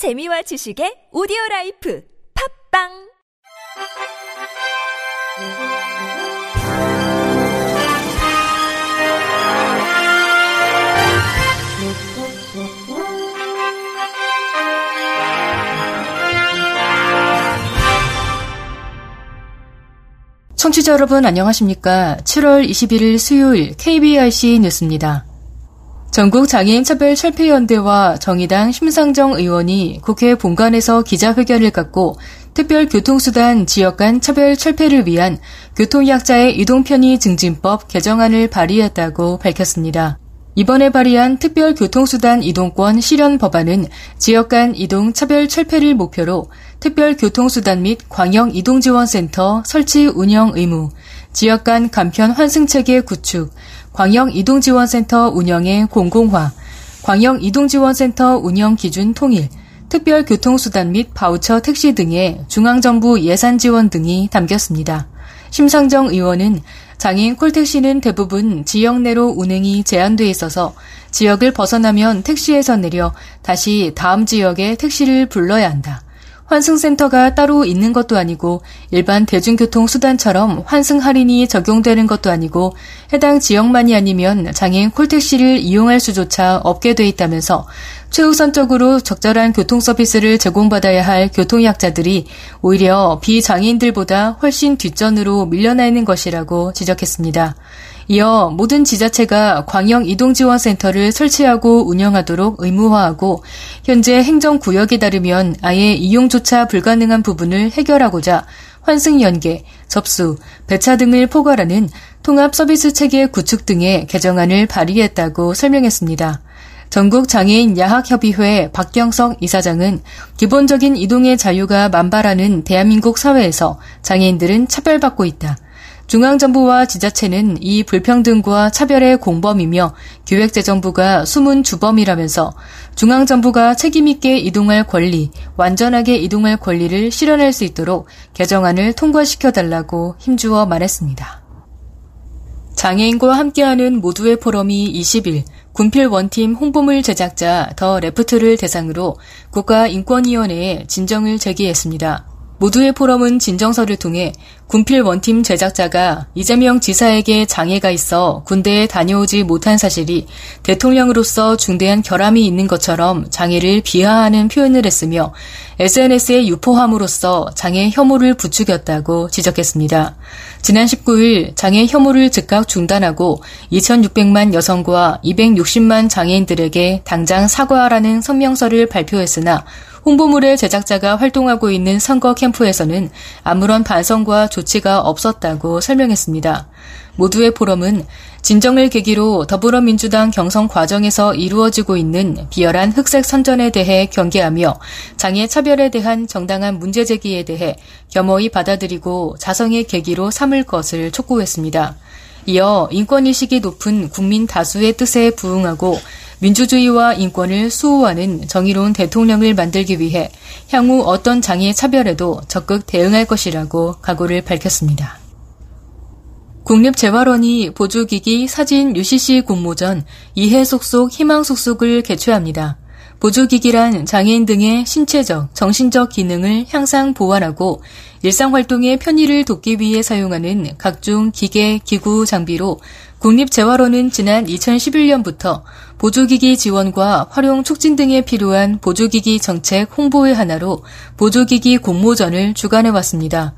재미와 지식의 오디오 라이프 팝빵 청취자 여러분 안녕하십니까? 7월 21일 수요일 KBRC 뉴스입니다. 전국 장애인 차별 철폐연대와 정의당 심상정 의원이 국회 본관에서 기자회견을 갖고 특별 교통수단 지역 간 차별 철폐를 위한 교통약자의 이동편의 증진법 개정안을 발의했다고 밝혔습니다. 이번에 발의한 특별 교통수단 이동권 실현 법안은 지역 간 이동 차별 철폐를 목표로 특별 교통수단 및 광역 이동지원센터 설치 운영 의무, 지역 간 간편 환승체계 구축, 광역이동지원센터 운영의 공공화, 광역이동지원센터 운영 기준 통일, 특별교통수단 및 바우처 택시 등의 중앙정부 예산 지원 등이 담겼습니다. 심상정 의원은 장애인 콜택시는 대부분 지역 내로 운행이 제한돼 있어서 지역을 벗어나면 택시에서 내려 다시 다음 지역에 택시를 불러야 한다. 환승센터가 따로 있는 것도 아니고 일반 대중교통 수단처럼 환승 할인이 적용되는 것도 아니고 해당 지역만이 아니면 장애인 콜택시를 이용할 수조차 없게 돼 있다면서 최우선적으로 적절한 교통 서비스를 제공받아야 할 교통약자들이 오히려 비장애인들보다 훨씬 뒷전으로 밀려나 있는 것이라고 지적했습니다. 이어 모든 지자체가 광역 이동지원센터를 설치하고 운영하도록 의무화하고 현재 행정구역에 따르면 아예 이용조차 불가능한 부분을 해결하고자 환승 연계, 접수, 배차 등을 포괄하는 통합 서비스 체계 구축 등의 개정안을 발의했다고 설명했습니다. 전국 장애인 야학협의회 박경석 이사장은 기본적인 이동의 자유가 만발하는 대한민국 사회에서 장애인들은 차별받고 있다. 중앙정부와 지자체는 이 불평등과 차별의 공범이며 기획재정부가 숨은 주범이라면서 중앙정부가 책임있게 이동할 권리, 완전하게 이동할 권리를 실현할 수 있도록 개정안을 통과시켜달라고 힘주어 말했습니다. 장애인과 함께하는 모두의 포럼이 20일 군필 one team 홍보물 제작자 더 레프트를 대상으로 국가인권위원회에 진정을 제기했습니다. 모두의 포럼은 진정서를 통해 군필 one team 제작자가 이재명 지사에게 장애가 있어 군대에 다녀오지 못한 사실이 대통령으로서 중대한 결함이 있는 것처럼 장애를 비하하는 표현을 했으며 SNS에 유포함으로써 장애 혐오를 부추겼다고 지적했습니다. 지난 19일 장애 혐오를 즉각 중단하고 2,600만 여성과 260만 장애인들에게 당장 사과하라는 성명서를 발표했으나 홍보물의 제작자가 활동하고 있는 선거 캠프에서는 아무런 반성과 조치가 없었다고 설명했습니다. 모두의 포럼은 진정을 계기로 더불어민주당 경선 과정에서 이루어지고 있는 비열한 흑색 선전에 대해 경계하며 장애 차별에 대한 정당한 문제 제기에 대해 겸허히 받아들이고 자성의 계기로 삼을 것을 촉구했습니다. 이어 인권의식이 높은 국민 다수의 뜻에 부응하고 민주주의와 인권을 수호하는 정의로운 대통령을 만들기 위해 향후 어떤 장애 차별에도 적극 대응할 것이라고 각오를 밝혔습니다. 국립재활원이 보조기기 사진 UCC 공모 전 이해 속속 희망 속속을 개최합니다. 보조기기란 장애인 등의 신체적, 정신적 기능을 향상 보완하고 일상활동의 편의를 돕기 위해 사용하는 각종 기계, 기구, 장비로 국립재활원은 지난 2011년부터 보조기기 지원과 활용 촉진 등에 필요한 보조기기 정책 홍보의 하나로 보조기기 공모전을 주관해 왔습니다.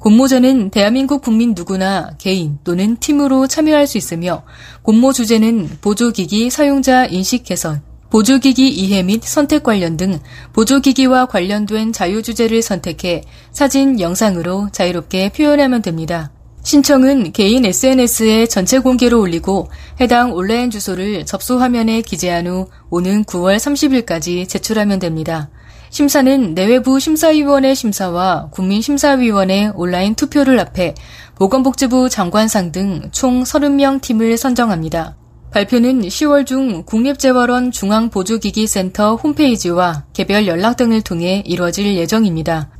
공모전은 대한민국 국민 누구나 개인 또는 팀으로 참여할 수 있으며 공모 주제는 보조기기 사용자 인식 개선, 보조기기 이해 및 선택 관련 등 보조기기와 관련된 자유주제를 선택해 사진, 영상으로 자유롭게 표현하면 됩니다. 신청은 개인 SNS에 전체 공개로 올리고 해당 온라인 주소를 접수 화면에 기재한 후 오는 9월 30일까지 제출하면 됩니다. 심사는 내외부 심사위원회 심사와 국민심사위원회 온라인 투표를 앞에 보건복지부 장관상 등 총 30명 팀을 선정합니다. 발표는 10월 중 국립재활원 중앙보조기기센터 홈페이지와 개별 연락 등을 통해 이뤄질 예정입니다.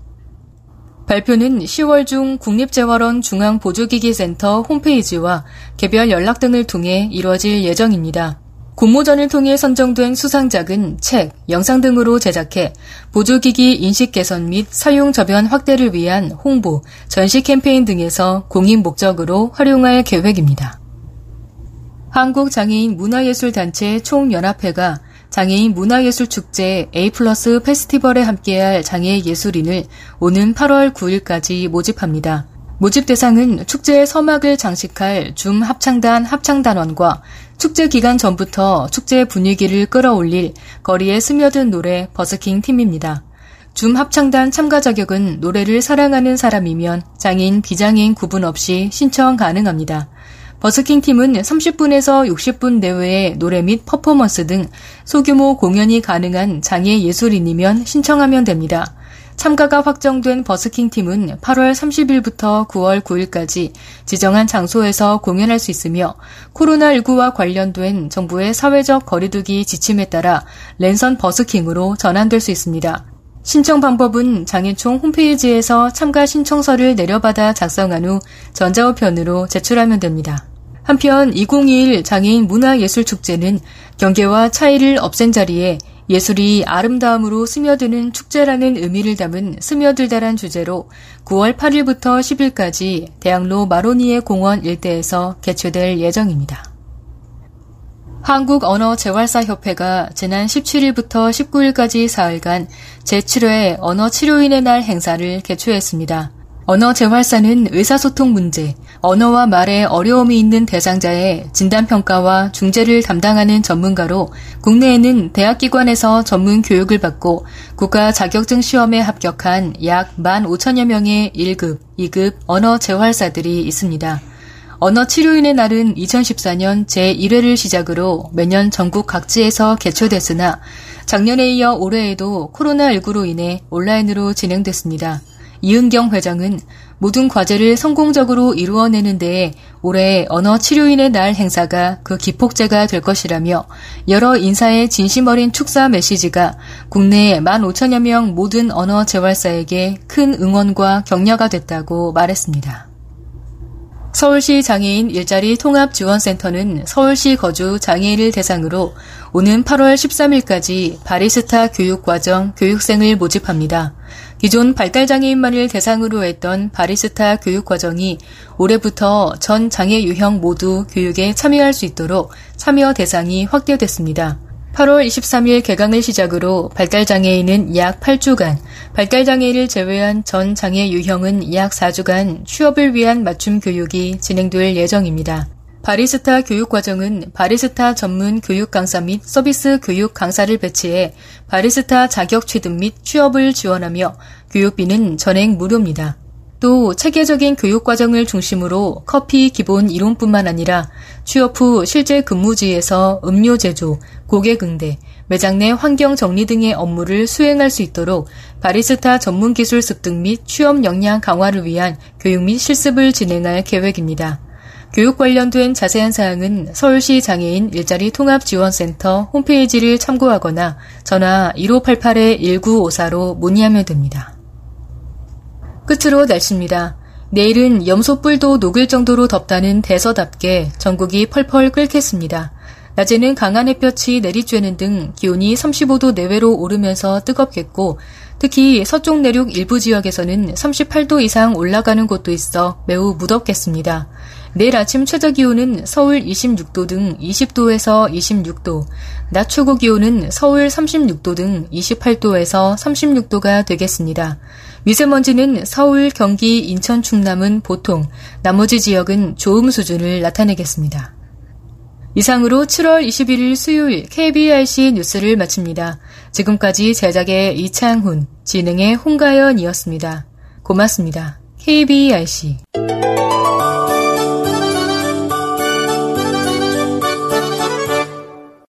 발표는 10월 중 국립재활원 중앙보조기기센터 홈페이지와 개별 연락 등을 통해 이루어질 예정입니다. 공모전을 통해 선정된 수상작은 책, 영상 등으로 제작해 보조기기 인식 개선 및 사용 저변 확대를 위한 홍보, 전시 캠페인 등에서 공익 목적으로 활용할 계획입니다. 한국장애인 문화예술단체 총연합회가 장애인 문화예술축제 A 플러스 페스티벌에 함께할 장애 예술인을 오는 8월 9일까지 모집합니다. 모집 대상은 축제의 서막을 장식할 줌 합창단 합창단원과 축제 기간 전부터 축제 분위기를 끌어올릴 거리에 스며든 노래 버스킹 팀입니다. 줌 합창단 참가 자격은 노래를 사랑하는 사람이면 장애인, 비장애인 구분 없이 신청 가능합니다. 버스킹 팀은 30분에서 60분 내외의 노래 및 퍼포먼스 등 소규모 공연이 가능한 장애 예술인이면 신청하면 됩니다. 참가가 확정된 버스킹 팀은 8월 30일부터 9월 9일까지 지정한 장소에서 공연할 수 있으며 코로나19와 관련된 정부의 사회적 거리두기 지침에 따라 랜선 버스킹으로 전환될 수 있습니다. 신청 방법은 장애총 홈페이지에서 참가 신청서를 내려받아 작성한 후 전자우편으로 제출하면 됩니다. 한편 2021 장애인 문화예술축제는 경계와 차이를 없앤 자리에 예술이 아름다움으로 스며드는 축제라는 의미를 담은 스며들다란 주제로 9월 8일부터 10일까지 대학로 마로니에 공원 일대에서 개최될 예정입니다. 한국언어재활사협회가 지난 17일부터 19일까지 사흘간 제7회 언어치료인의 날 행사를 개최했습니다. 언어재활사는 의사소통 문제, 언어와 말에 어려움이 있는 대상자의 진단평가와 중재를 담당하는 전문가로 국내에는 대학기관에서 전문 교육을 받고 국가 자격증 시험에 합격한 약 15,000여 명의 1급, 2급 언어재활사들이 있습니다. 언어치료인의 날은 2014년 제1회를 시작으로 매년 전국 각지에서 개최됐으나 작년에 이어 올해에도 코로나19로 인해 온라인으로 진행됐습니다. 이은경 회장은 모든 과제를 성공적으로 이루어내는 데에 올해 언어 치료인의 날 행사가 그 기폭제가 될 것이라며 여러 인사의 진심 어린 축사 메시지가 국내 15,000여 명 모든 언어 재활사에게 큰 응원과 격려가 됐다고 말했습니다. 서울시 장애인 일자리 통합지원센터는 서울시 거주 장애인을 대상으로 오는 8월 13일까지 바리스타 교육과정 교육생을 모집합니다. 기존 발달장애인만을 대상으로 했던 바리스타 교육과정이 올해부터 전 장애 유형 모두 교육에 참여할 수 있도록 참여 대상이 확대됐습니다. 8월 23일 개강을 시작으로 발달장애인은 약 8주간, 발달장애인을 제외한 전 장애 유형은 약 4주간 취업을 위한 맞춤 교육이 진행될 예정입니다. 바리스타 교육 과정은 바리스타 전문 교육 강사 및 서비스 교육 강사를 배치해 바리스타 자격 취득 및 취업을 지원하며 교육비는 전액 무료입니다. 또 체계적인 교육 과정을 중심으로 커피 기본 이론뿐만 아니라 취업 후 실제 근무지에서 음료 제조, 고객 응대, 매장 내 환경 정리 등의 업무를 수행할 수 있도록 바리스타 전문 기술 습득 및 취업 역량 강화를 위한 교육 및 실습을 진행할 계획입니다. 교육 관련된 자세한 사항은 서울시 장애인 일자리 통합 지원센터 홈페이지를 참고하거나 전화 1588-1954로 문의하면 됩니다. 끝으로 날씨입니다. 내일은 염소뿔도 녹을 정도로 덥다는 대서답게 전국이 펄펄 끓겠습니다. 낮에는 강한 햇볕이 내리쬐는 등 기온이 35도 내외로 오르면서 뜨겁겠고 특히 서쪽 내륙 일부 지역에서는 38도 이상 올라가는 곳도 있어 매우 무덥겠습니다. 내일 아침 최저 기온은 서울 26도 등 20도에서 26도, 낮 최고 기온은 서울 36도 등 28도에서 36도가 되겠습니다. 미세먼지는 서울, 경기, 인천, 충남은 보통, 나머지 지역은 좋음 수준을 나타내겠습니다. 이상으로 7월 21일 수요일 KBRC 뉴스를 마칩니다. 지금까지 제작의 이창훈, 진행의 홍가연이었습니다. 고맙습니다. KBRC